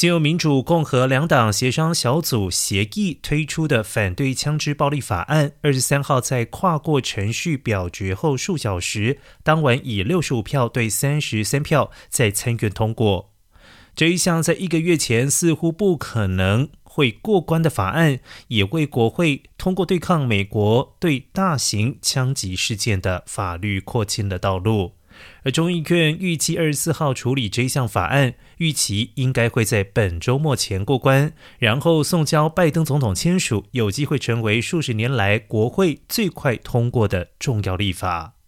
经由民主、共和两党协商小组协议推出的反对枪支暴力法案，二十三号在跨过程序表决后数小时，当晚以六十五票对三十三票在参院通过。这一项在一个月前似乎不可能会过关的法案，也为国会通过对抗美国对大型枪击事件的法律扩清了道路。而众议院预计二十四号处理这项法案，预期应该会在本周末前过关，然后送交拜登总统签署，有机会成为数十年来国会最快通过的重要立法。